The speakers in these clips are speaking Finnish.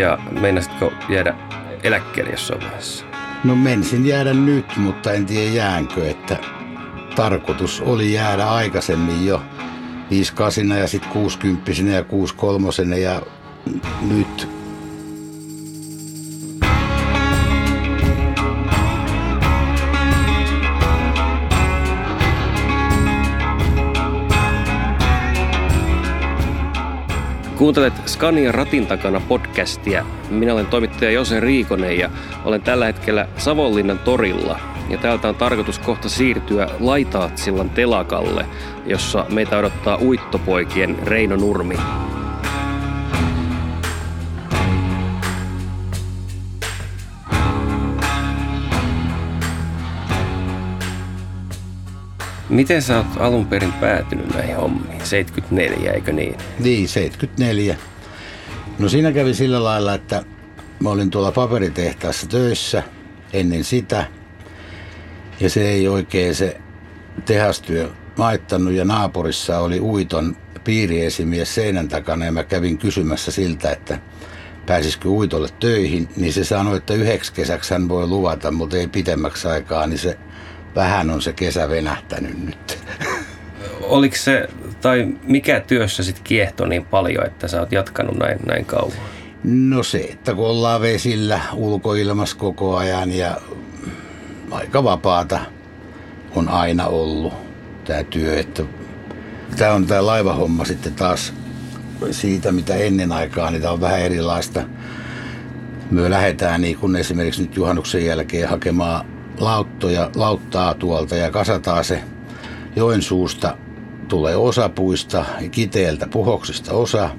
Ja meinasitko jäädä eläkkeelle jossain vaiheessa? No mensin jäädä nyt, mutta en tiedä jäänkö, että tarkoitus oli jäädä aikaisemmin jo 58 ja sitten 60 ja 63 ja nyt Kuuntelet Scania ratin takana podcastia. Minä olen toimittaja Jose Riikonen ja olen tällä hetkellä Savonlinnan torilla. Ja täältä on tarkoitus kohta siirtyä Laitaatsillan telakalle, jossa meitä odottaa uittopoikien Reino Nurmi. Miten sä oot alun perin päätynyt näihin hommiin? 74, eikö niin? Niin, 74. No siinä kävi sillä lailla, että mä olin tuolla paperitehtaassa töissä ennen sitä. Ja se ei oikein se tehastyö maittanut ja naapurissa oli uiton piiriesimies seinän takana ja mä kävin kysymässä siltä, että pääsisikö uitolle töihin, niin se sanoi, että yhdeksi kesäksi hän voi luvata, mutta ei pitemmäksi aikaa, niin se vähän on se kesä venähtänyt nyt. Oliko se, tai mikä työssä sitten kiehto niin paljon, että sä oot jatkanut näin, näin kauan? No se, että kun ollaan vesillä ulkoilmassa koko ajan ja aika vapaata on aina ollut tämä työ. Että tämä on tämä laivahomma sitten taas siitä, mitä ennen aikaa, niin tämä on vähän erilaista. Me lähdetään niin kun esimerkiksi nyt juhannuksen jälkeen hakemaan lauttoja, lauttaa tuolta ja kasataan se Joensuusta tulee osa puista, Kiteeltä, Puhoksesta osa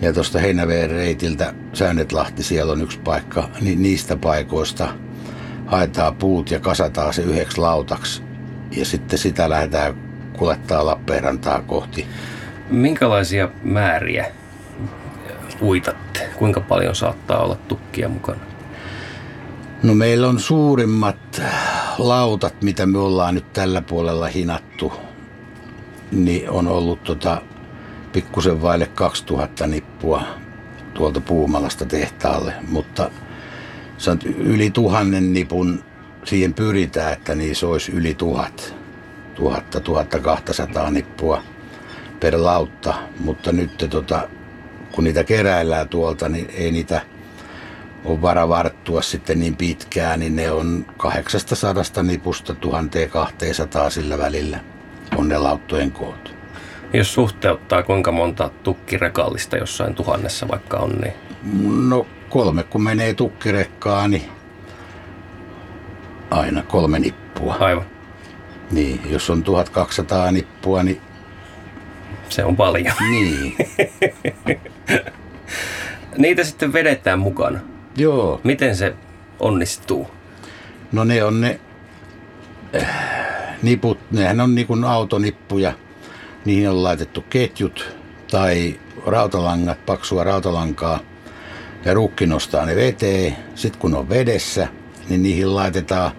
ja tuosta Heinäveen reitiltä Säännetlahti, siellä on yksi paikka, niin niistä paikoista haetaan puut ja kasataan se yhdeksi lautaksi ja sitten sitä lähdetään kulettaa Lappeenrantaa kohti. Minkälaisia määriä uitatte? Kuinka paljon saattaa olla tukkia mukana? No meillä on suurimmat lautat, mitä me ollaan nyt tällä puolella hinattu, niin on ollut tota pikkusen vaille 2000 nippua tuolta Puumalasta tehtaalle, mutta yli tuhannen nipun, siihen pyritään, että niissä olisi yli tuhat, tuhatta, tuhatta kahtasataa nippua per lautta, mutta nyt tota, kun niitä keräillään tuolta, niin ei niitä on vara varttua sitten niin pitkään, niin ne on 800 nipusta 1200 sillä välillä on ne lauttojen koot. Jos suhteuttaa, kuinka monta tukkirekallista jossain tuhannessa vaikka on, niin... No kolme, kun menee tukkirekkaan, niin aina kolme nippua. Aivan. Niin, jos on 1200 nippua, niin... Se on paljon. Niin. Niitä sitten vedetään mukana. Joo. Miten se onnistuu? No ne on ne äh, niput, nehän on niin kuin autonippuja. Niihin on laitettu ketjut tai rautalangat, paksua rautalankaa. Ja rukki nostaa ne veteen. Sitten kun on vedessä, niin niihin laitetaan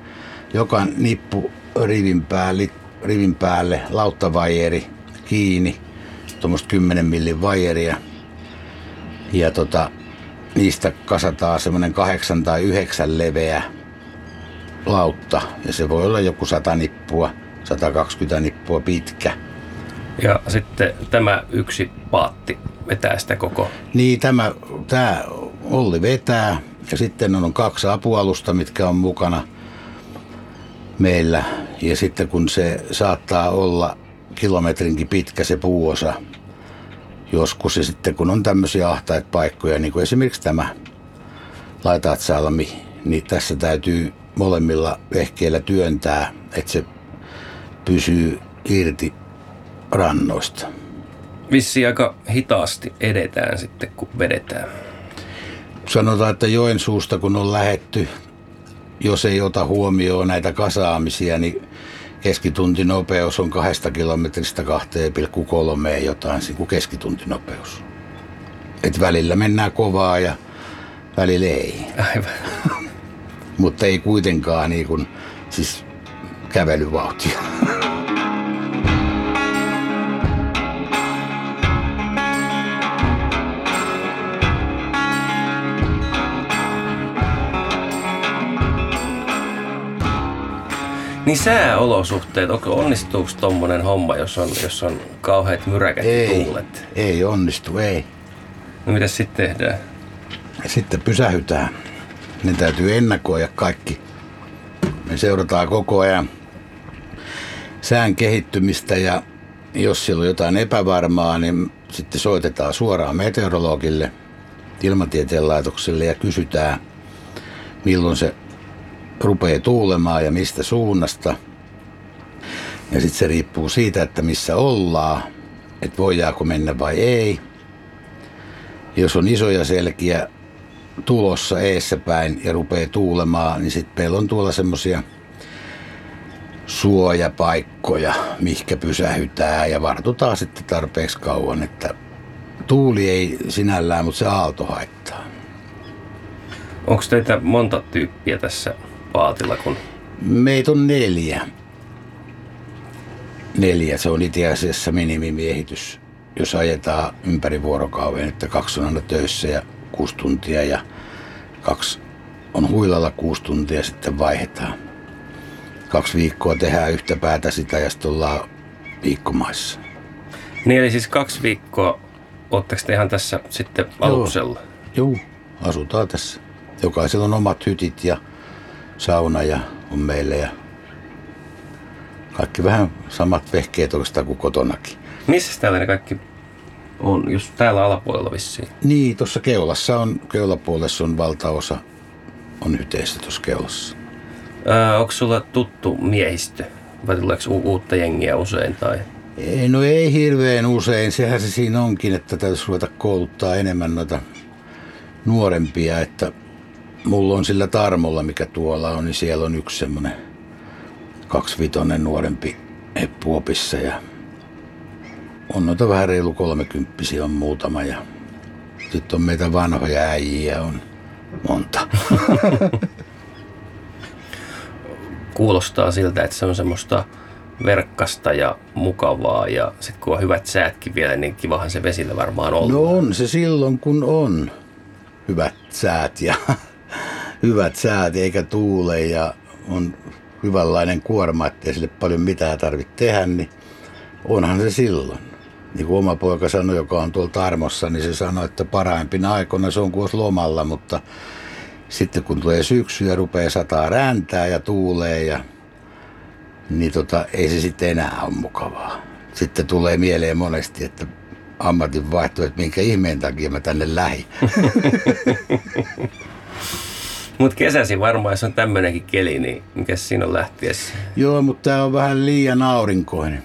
joka nippu rivin päälle, rivin päälle lauttavajeri kiinni. Tuommoista 10 millin vajeria. Ja tota, niistä kasataan semmoinen kahdeksan tai yhdeksän leveä lautta. Ja se voi olla joku 100 nippua, 120 nippua pitkä. Ja sitten tämä yksi paatti vetää sitä koko. Niin, tämä, tämä Olli vetää. Ja sitten on kaksi apualusta, mitkä on mukana meillä. Ja sitten kun se saattaa olla kilometrinkin pitkä se puuosa, joskus. Ja sitten kun on tämmöisiä ahtaita paikkoja, niin kuin esimerkiksi tämä Laitaat Salmi, niin tässä täytyy molemmilla vehkeillä työntää, että se pysyy irti rannoista. Vissi aika hitaasti edetään sitten, kun vedetään. Sanotaan, että Joensuusta kun on lähetty, jos ei ota huomioon näitä kasaamisia, niin keskituntinopeus on kahdesta kilometristä 2,3 jotain niin kuin keskituntinopeus. Et välillä mennään kovaa ja välillä ei. Aivan. Mutta ei kuitenkaan niin kuin, siis kävelyvauhtia. Niin sääolosuhteet, onnistuuko tuommoinen homma, jos on, jos on kauheat myräkät Ei, tuulet? ei onnistu, ei. No mitä sitten tehdään? Sitten pysähytään. Ne täytyy ennakoida kaikki. Me seurataan koko ajan sään kehittymistä ja jos siellä on jotain epävarmaa, niin sitten soitetaan suoraan meteorologille, ilmatieteen laitokselle ja kysytään, milloin se rupeaa tuulemaan ja mistä suunnasta. Ja sitten se riippuu siitä, että missä ollaan, että voidaanko mennä vai ei. Jos on isoja selkiä tulossa eessä päin ja rupeaa tuulemaan, niin sitten meillä on tuolla semmoisia suojapaikkoja, mihinkä pysähytään ja vartutaan sitten tarpeeksi kauan, että tuuli ei sinällään, mutta se aalto haittaa. Onko teitä monta tyyppiä tässä paatilla? Kun... Meitä on neljä. Neljä, se on itse asiassa minimimiehitys. Jos ajetaan ympäri vuorokauden, että kaksi on aina töissä ja kuusi tuntia ja kaksi on huilalla kuusi tuntia sitten vaihdetaan. Kaksi viikkoa tehdään yhtä päätä sitä ja sitten ollaan viikkomaissa. Niin eli siis kaksi viikkoa Oletteko te ihan tässä sitten aluksella? Joo, asutaan tässä. Jokaisella on omat hytit ja sauna ja on meille ja kaikki vähän samat vehkeet oikeastaan kuin kotonakin. Missä täällä ne kaikki on, jos täällä alapuolella vissiin? Niin, tuossa keulassa on, keulapuolessa on valtaosa, on hyteistä tuossa keulassa. Öö, onko sulla tuttu miehistö? Vai tuleeko uutta jengiä usein? Tai? Ei, no ei hirveän usein. Sehän se siinä onkin, että täytyisi ruveta kouluttaa enemmän noita nuorempia. Että mulla on sillä Tarmolla, mikä tuolla on, niin siellä on yksi semmoinen kaksivitonen nuorempi heppuopissa ja on noita vähän reilu kolmekymppisiä on muutama ja sitten on meitä vanhoja äijiä on monta. Kuulostaa siltä, että se on semmoista verkkasta ja mukavaa ja sitten kun on hyvät säätkin vielä, niin kivahan se vesillä varmaan on. No on se silloin, kun on hyvät säät ja hyvät säät eikä tuule ja on hyvänlainen kuorma, ettei sille paljon mitään tarvitse tehdä, niin onhan se silloin. Niin kuin oma poika sanoi, joka on tuolla Tarmossa, niin se sanoi, että parhaimpina aikoina se on kuin lomalla, mutta sitten kun tulee syksy ja rupeaa sataa räntää ja tuulee ja niin tota, ei se sitten enää ole mukavaa. Sitten tulee mieleen monesti, että ammatin vaihto, että minkä ihmeen takia mä tänne lähi. Mutta kesäsi varmaan, jos on tämmöinenkin keli, niin mikä siinä on lähtiessä? Joo, mutta tämä on vähän liian aurinkoinen.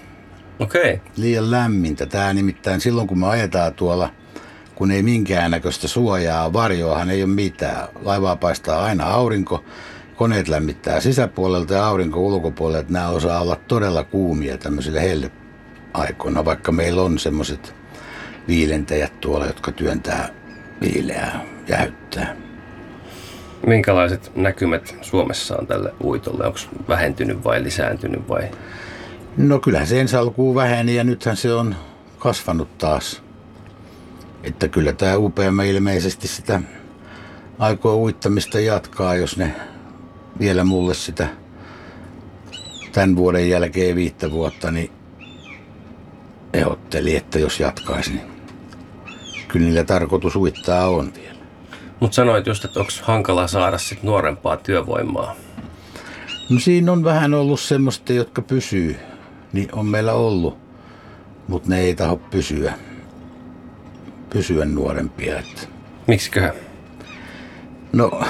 Okei. Okay. Liian lämmintä. Tämä nimittäin silloin, kun me ajetaan tuolla, kun ei minkäännäköistä suojaa, varjoahan ei ole mitään. Laivaa paistaa aina aurinko koneet lämmittää sisäpuolelta ja aurinko ulkopuolelta, että nämä osaa olla todella kuumia tämmöisillä helleaikoina, vaikka meillä on semmoiset viilentäjät tuolla, jotka työntää viileää, jäyttää. Minkälaiset näkymät Suomessa on tälle uitolle? Onko vähentynyt vai lisääntynyt vai? No kyllähän se ensi alkuun väheni ja nythän se on kasvanut taas. Että kyllä tämä UPM ilmeisesti sitä aikoo uittamista jatkaa, jos ne vielä mulle sitä tämän vuoden jälkeen viittä vuotta, niin ehdotteli, että jos jatkaisin, niin kyllä niillä tarkoitus uittaa on vielä. Mutta sanoit just, että onko hankala saada sit nuorempaa työvoimaa? No siinä on vähän ollut semmoista, jotka pysyy. Niin on meillä ollut, mutta ne ei taho pysyä, pysyä nuorempia. Että. Miksiköhän? No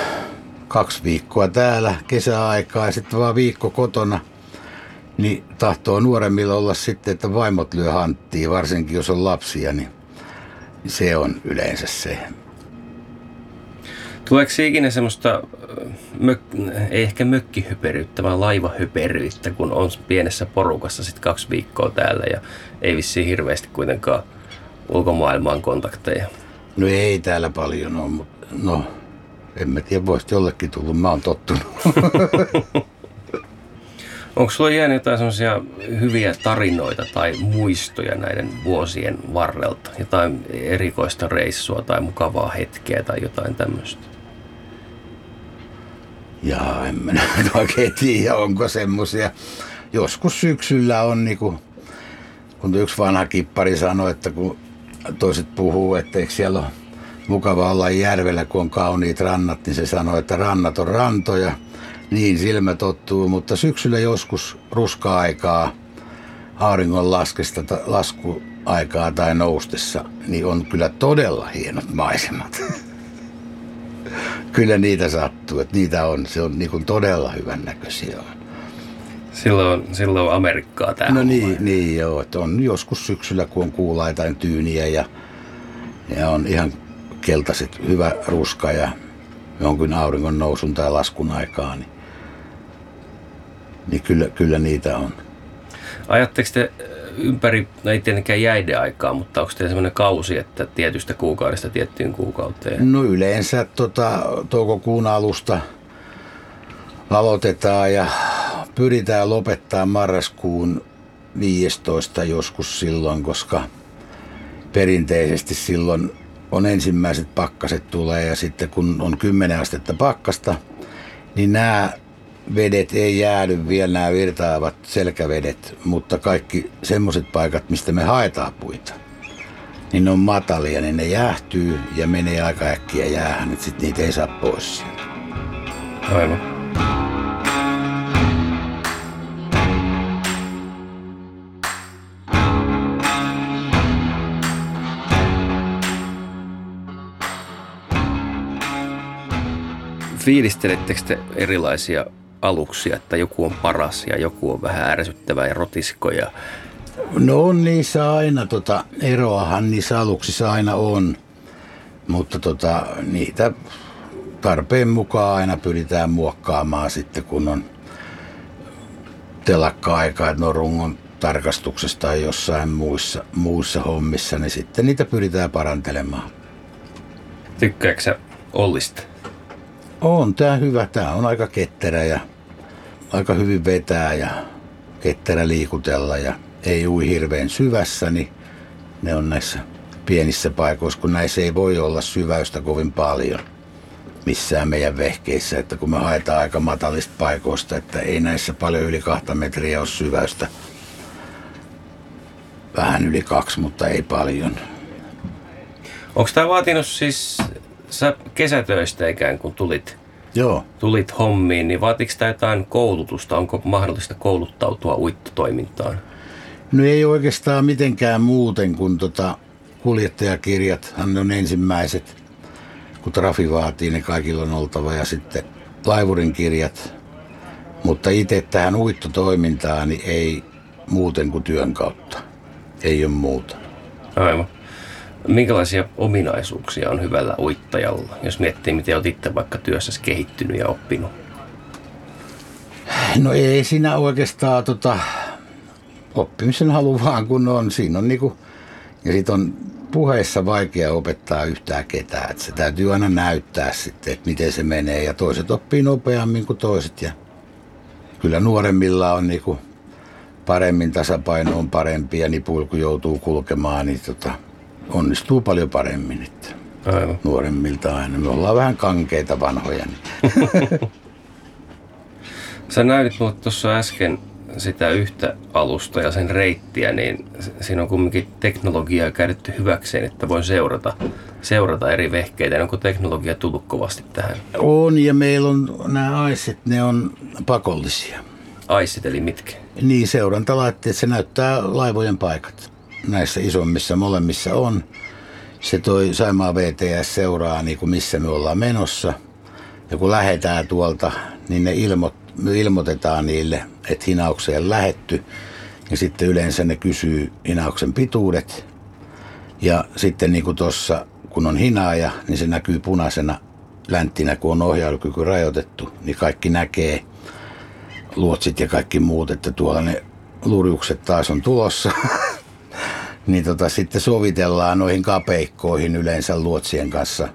kaksi viikkoa täällä kesäaikaa ja sitten vaan viikko kotona, niin tahtoo nuoremmilla olla sitten, että vaimot lyö hanttiin, varsinkin jos on lapsia, niin se on yleensä se. Tuleeko ikinä semmoista, mök, ei ehkä mökkihyperyyttä, vaan laivahyperyyttä, kun on pienessä porukassa sitten kaksi viikkoa täällä ja ei vissiin hirveästi kuitenkaan ulkomaailmaan kontakteja? No ei täällä paljon ole, mutta no en mä tiedä, voisi jollekin tullut, mä oon tottunut. Onko sulla jäänyt jotain semmoisia hyviä tarinoita tai muistoja näiden vuosien varrelta? Jotain erikoista reissua tai mukavaa hetkeä tai jotain tämmöistä? Ja en nyt oikein tiedä, onko semmoisia. Joskus syksyllä on niinku, kun yksi vanha kippari sanoi, että kun toiset puhuu, että eikö siellä ole mukava olla järvellä, kun on kauniit rannat, niin se sanoi, että rannat on rantoja. Niin silmä tottuu, mutta syksyllä joskus ruska-aikaa, auringon laskesta, laskuaikaa tai noustessa, niin on kyllä todella hienot maisemat. kyllä niitä sattuu, että niitä on, se on niin kuin todella hyvän näköisiä. Silloin, silloin Amerikkaa täällä. No niin, niin joo, että on joskus syksyllä, kun on kuulaitain tyyniä ja, ja on ihan keltaiset, hyvä ruska ja jonkin auringon nousun tai laskun aikaa, niin, niin kyllä, kyllä niitä on. Ajatteko te ympäri, no ei tietenkään jäiden aikaa, mutta onko teillä sellainen kausi, että tietystä kuukaudesta tiettyyn kuukauteen? No yleensä tota, toukokuun alusta aloitetaan ja pyritään lopettaa marraskuun 15 joskus silloin, koska perinteisesti silloin on ensimmäiset pakkaset tulee ja sitten kun on 10 astetta pakkasta, niin nämä vedet ei jäädy vielä nämä virtaavat selkävedet, mutta kaikki semmoiset paikat, mistä me haetaan puita, niin ne on matalia, niin ne jäähtyy ja menee aika äkkiä jäähän, että sitten niitä ei saa pois sieltä. Aivan. fiilistelettekö te erilaisia aluksia, että joku on paras ja joku on vähän ärsyttävä ja rotisko? Ja... No on niissä aina, tota, eroahan niissä aluksissa aina on, mutta tota, niitä tarpeen mukaan aina pyritään muokkaamaan sitten, kun on telakka-aika, että no rungon tarkastuksesta tai jossain muissa, muissa hommissa, niin sitten niitä pyritään parantelemaan. Tykkääksä Ollista? On tää hyvä. Tää on aika ketterä ja aika hyvin vetää ja ketterä liikutella ja ei ui hirveän syvässä, niin ne on näissä pienissä paikoissa, kun näissä ei voi olla syväystä kovin paljon missään meidän vehkeissä, että kun me haetaan aika matalista paikoista, että ei näissä paljon yli kahta metriä ole syväystä. Vähän yli kaksi, mutta ei paljon. Onko tämä vaatinut siis sä kesätöistä ikään kuin tulit, Joo. tulit hommiin, niin vaatiko tämä jotain koulutusta? Onko mahdollista kouluttautua uittotoimintaan? No ei oikeastaan mitenkään muuten kuin tota, kuljettajakirjat, hän on ensimmäiset, kun trafi vaatii, niin kaikilla on oltava ja sitten laivurin kirjat. Mutta itse tähän uittotoimintaan niin ei muuten kuin työn kautta. Ei ole muuta. Aivan. Minkälaisia ominaisuuksia on hyvällä uittajalla, jos miettii, miten olet itse vaikka työssäsi kehittynyt ja oppinut? No ei siinä oikeastaan tota, oppimisen halu vaan kun on. Siinä on niinku, ja sit on puheessa vaikea opettaa yhtään ketään. Et se täytyy aina näyttää sitten, että miten se menee. Ja toiset oppii nopeammin kuin toiset. Ja kyllä nuoremmilla on niinku paremmin tasapaino on parempi ja nipuilla joutuu kulkemaan, niin tota, onnistuu paljon paremmin. Että Aivan. nuoremmilta aina. Me ollaan vähän kankeita vanhoja. Niin. Sä näytit mulle tuossa äsken sitä yhtä alusta ja sen reittiä, niin siinä on kumminkin teknologiaa käytetty hyväkseen, että voi seurata, seurata eri vehkeitä. Onko teknologia tullut kovasti tähän? On ja meillä on nämä aiset, ne on pakollisia. Aisit eli mitkä? Niin, seurantalaitteet, se näyttää laivojen paikat. Näissä isommissa molemmissa on. Se toi Saimaa VTS seuraa, niin kuin missä me ollaan menossa. Ja kun lähetään tuolta, niin ne ilmo, me ilmoitetaan niille, että hinaukseen lähetty. Ja sitten yleensä ne kysyy hinauksen pituudet. Ja sitten niin kuin tuossa, kun on hinaaja, niin se näkyy punaisena länttinä, kun on ohjailukyky rajoitettu, niin kaikki näkee luotsit ja kaikki muut, että tuolla ne lurjukset taas on tulossa. niin tota, sitten sovitellaan noihin kapeikkoihin yleensä luotsien kanssa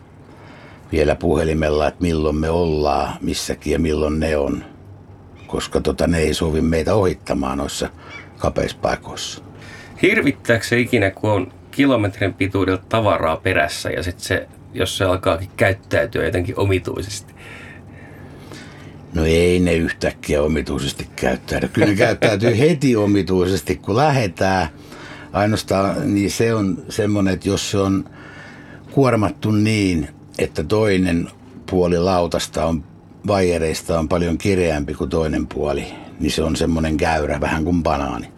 vielä puhelimella, että milloin me ollaan missäkin ja milloin ne on. Koska tota, ne ei sovi meitä ohittamaan noissa kapeissa paikoissa. Hirvittääkö se ikinä, kun on kilometrin pituudelta tavaraa perässä ja sitten se, jos se alkaakin käyttäytyä jotenkin omituisesti? No ei ne yhtäkkiä omituisesti käyttäydy. Kyllä ne käyttäytyy heti omituisesti, kun lähetään. Ainoastaan niin se on semmoinen, että jos se on kuormattu niin, että toinen puoli lautasta on vaijereista on paljon kireämpi kuin toinen puoli, niin se on semmoinen käyrä, vähän kuin banaani.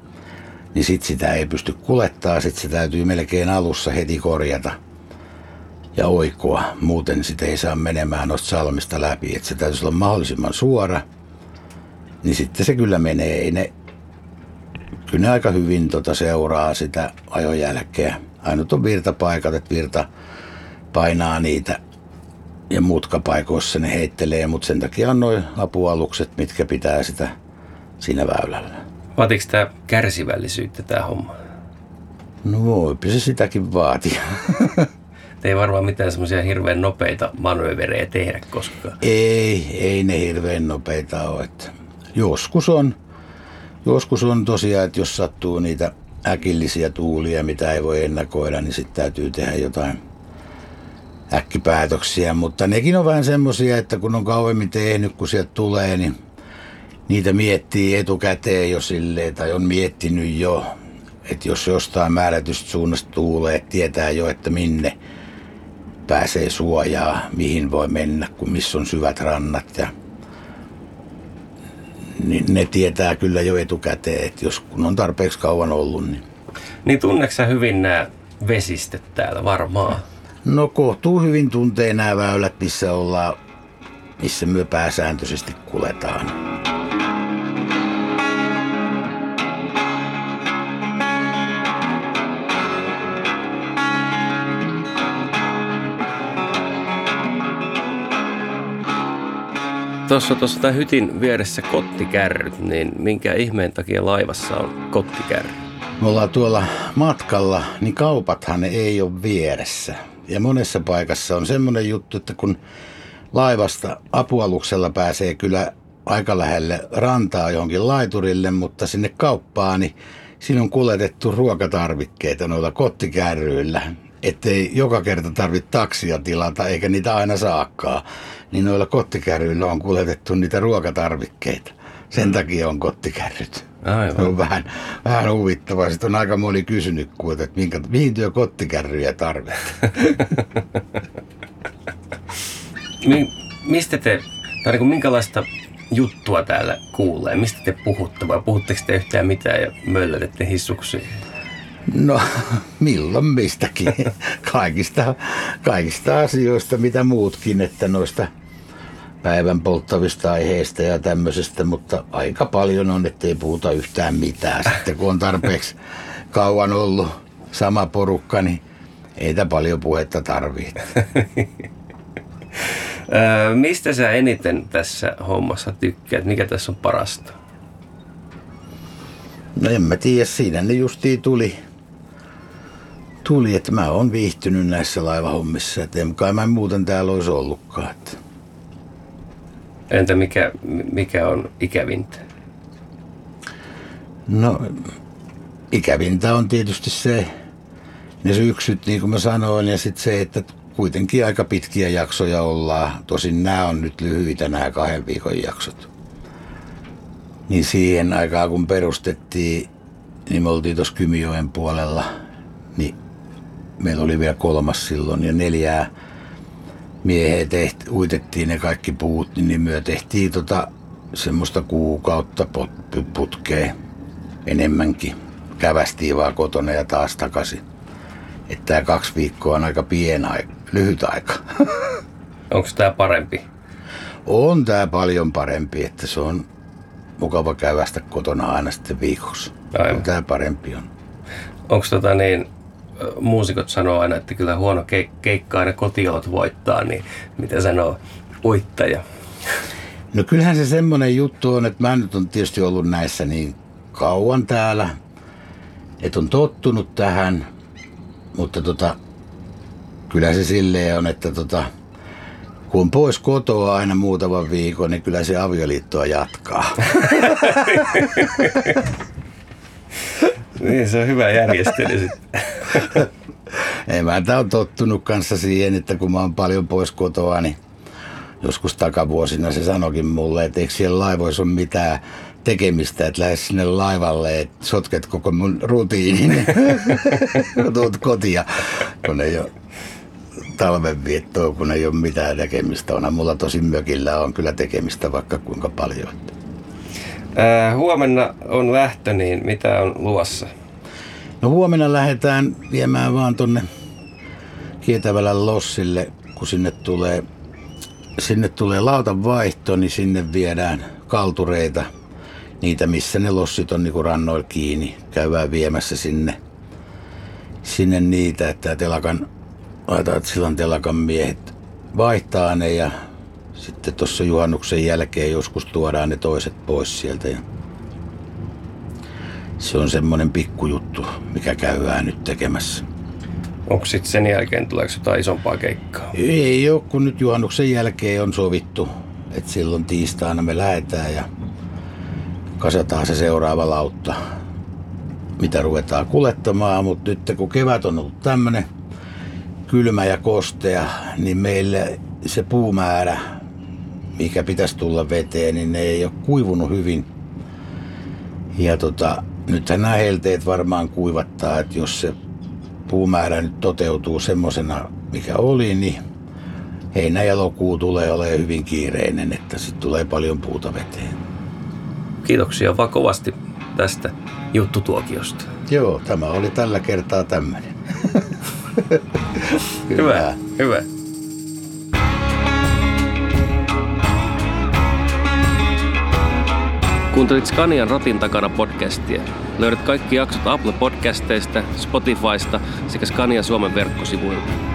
Niin sit sitä ei pysty kulettaa, sit se täytyy melkein alussa heti korjata ja oikoa. Muuten sitä ei saa menemään noista salmista läpi. Että se täytyisi olla mahdollisimman suora, niin sitten se kyllä menee. Ei ne, kyllä ne aika hyvin tota seuraa sitä ajojälkeä. Ainut on virtapaikat, että virta painaa niitä ja mutkapaikoissa ne heittelee, mutta sen takia on noin apualukset, mitkä pitää sitä siinä väylällä. Vaatiko tämä kärsivällisyyttä tämä homma? No voipi se sitäkin vaatia. Te ei varmaan mitään semmoisia hirveän nopeita manööverejä tehdä koskaan. Ei, ei ne hirveän nopeita ole. Että joskus on, joskus on tosiaan, että jos sattuu niitä äkillisiä tuulia, mitä ei voi ennakoida, niin sitten täytyy tehdä jotain äkkipäätöksiä. Mutta nekin on vähän semmoisia, että kun on kauemmin tehnyt, kun sieltä tulee, niin niitä miettii etukäteen jo silleen, tai on miettinyt jo, että jos jostain määrätystä suunnasta tuulee, tietää jo, että minne pääsee suojaa, mihin voi mennä, kun missä on syvät rannat ja niin ne tietää kyllä jo etukäteen, että jos kun on tarpeeksi kauan ollut. Niin, niin tunneksä hyvin nämä vesistöt täällä varmaan? No kohtuu hyvin tuntee nämä väylät, missä ollaan, missä me pääsääntöisesti kuletaan. Tuossa tuossa tämä hytin vieressä kottikärryt, niin minkä ihmeen takia laivassa on kottikärry? Me ollaan tuolla matkalla, niin kaupathan ei ole vieressä. Ja monessa paikassa on semmoinen juttu, että kun laivasta apualuksella pääsee kyllä aika lähelle rantaa johonkin laiturille, mutta sinne kauppaan, niin siinä on kuljetettu ruokatarvikkeita noilla kottikärryillä ettei joka kerta tarvitse taksia tilata, eikä niitä aina saakkaa. Niin noilla kottikärryillä on kuljetettu niitä ruokatarvikkeita. Sen takia on kottikärryt. Aivan. Se on vähän, vähän huvittavaa. Sitten on aika moni kysynyt, että minkä, mihin työ kottikärryjä tarvitsee. Mi, mistä te, tai niin minkälaista juttua täällä kuulee? Mistä te puhutte vai puhutteko te yhtään mitään ja möllötette hissuksia? No, milloin mistäkin. Kaikista, kaikista asioista, mitä muutkin, että noista päivän polttavista aiheista ja tämmöisestä, mutta aika paljon on, ettei puhuta yhtään mitään. Sitten kun on tarpeeksi kauan ollut sama porukka, niin ei paljon puhetta tarvitse. Mistä sä eniten tässä hommassa tykkäät? Mikä tässä on parasta? No en mä tiedä, siinä ne justiin tuli tuli, että mä oon viihtynyt näissä laivahommissa. Että en kai mä muuten täällä olisi ollutkaan. Että. Entä mikä, mikä on ikävintä? No, ikävintä on tietysti se, ne syksyt, niin kuin mä sanoin, ja sitten se, että kuitenkin aika pitkiä jaksoja ollaan. Tosin nämä on nyt lyhyitä, nämä kahden viikon jaksot. Niin siihen aikaan, kun perustettiin, niin me oltiin tuossa Kymijoen puolella, niin meillä oli vielä kolmas silloin ja neljää mieheä tehti, uitettiin ne kaikki puut, niin me tehtiin tota semmoista kuukautta putkea enemmänkin. Kävästiin vaan kotona ja taas takaisin. Että tämä kaksi viikkoa on aika pien aika, lyhyt aika. Onko tämä parempi? On tämä paljon parempi, että se on mukava kävästä kotona aina sitten viikossa. Aivan. Tämä parempi on. Onko tota niin, muusikot sanoo aina, että kyllä huono ke- keikka aina kotiolot voittaa, niin mitä sanoo uittaja? No kyllähän se semmoinen juttu on, että mä nyt on tietysti ollut näissä niin kauan täällä, että on tottunut tähän, mutta tota, kyllä se silleen on, että tota, kun pois kotoa aina muutaman viikon, niin kyllä se avioliittoa jatkaa. niin, se on hyvä järjestely sitten. Emäntä on tottunut kanssa siihen, että kun mä oon paljon pois kotoa, niin joskus takavuosina se sanokin mulle, että eikö siellä laivoissa ole mitään tekemistä, että lähde sinne laivalle, että sotket koko mun rutiinin, tuut kotia, kun ei ole talvenviettoa, kun ei ole mitään tekemistä. Onhan mulla tosi mökillä on kyllä tekemistä vaikka kuinka paljon. Ää, huomenna on lähtö, niin mitä on luvassa? No huomenna lähdetään viemään vaan tonne Kietävällä lossille, kun sinne tulee, sinne tulee lautan vaihto, niin sinne viedään kaltureita, niitä missä ne lossit on niin rannoilla kiinni. Käydään viemässä sinne, sinne niitä, että telakan, laitetaan silloin telakan miehet vaihtaa ne ja sitten tuossa juhannuksen jälkeen joskus tuodaan ne toiset pois sieltä. Ja se on semmoinen pikkujuttu, mikä käydään nyt tekemässä. Onko sitten sen jälkeen, tuleeko jotain isompaa keikkaa? Ei ole, kun nyt juhannuksen jälkeen on sovittu, että silloin tiistaina me lähdetään ja kasataan se seuraava lautta, mitä ruvetaan kulettamaan. Mutta nyt kun kevät on ollut tämmöinen kylmä ja kostea, niin meille se puumäärä, mikä pitäisi tulla veteen, niin ne ei ole kuivunut hyvin. Ja tota, nythän nämä helteet varmaan kuivattaa, että jos se puumäärä nyt toteutuu semmoisena, mikä oli, niin heinä ja lokuu tulee olemaan hyvin kiireinen, että sitten tulee paljon puuta veteen. Kiitoksia vaan kovasti tästä juttutuokiosta. Joo, tämä oli tällä kertaa tämmöinen. hyvä, hyvä. Kuuntelit Scanian ratin takana podcastia. Löydät kaikki jaksot Apple Podcasteista, Spotifysta sekä Scania Suomen verkkosivuilta.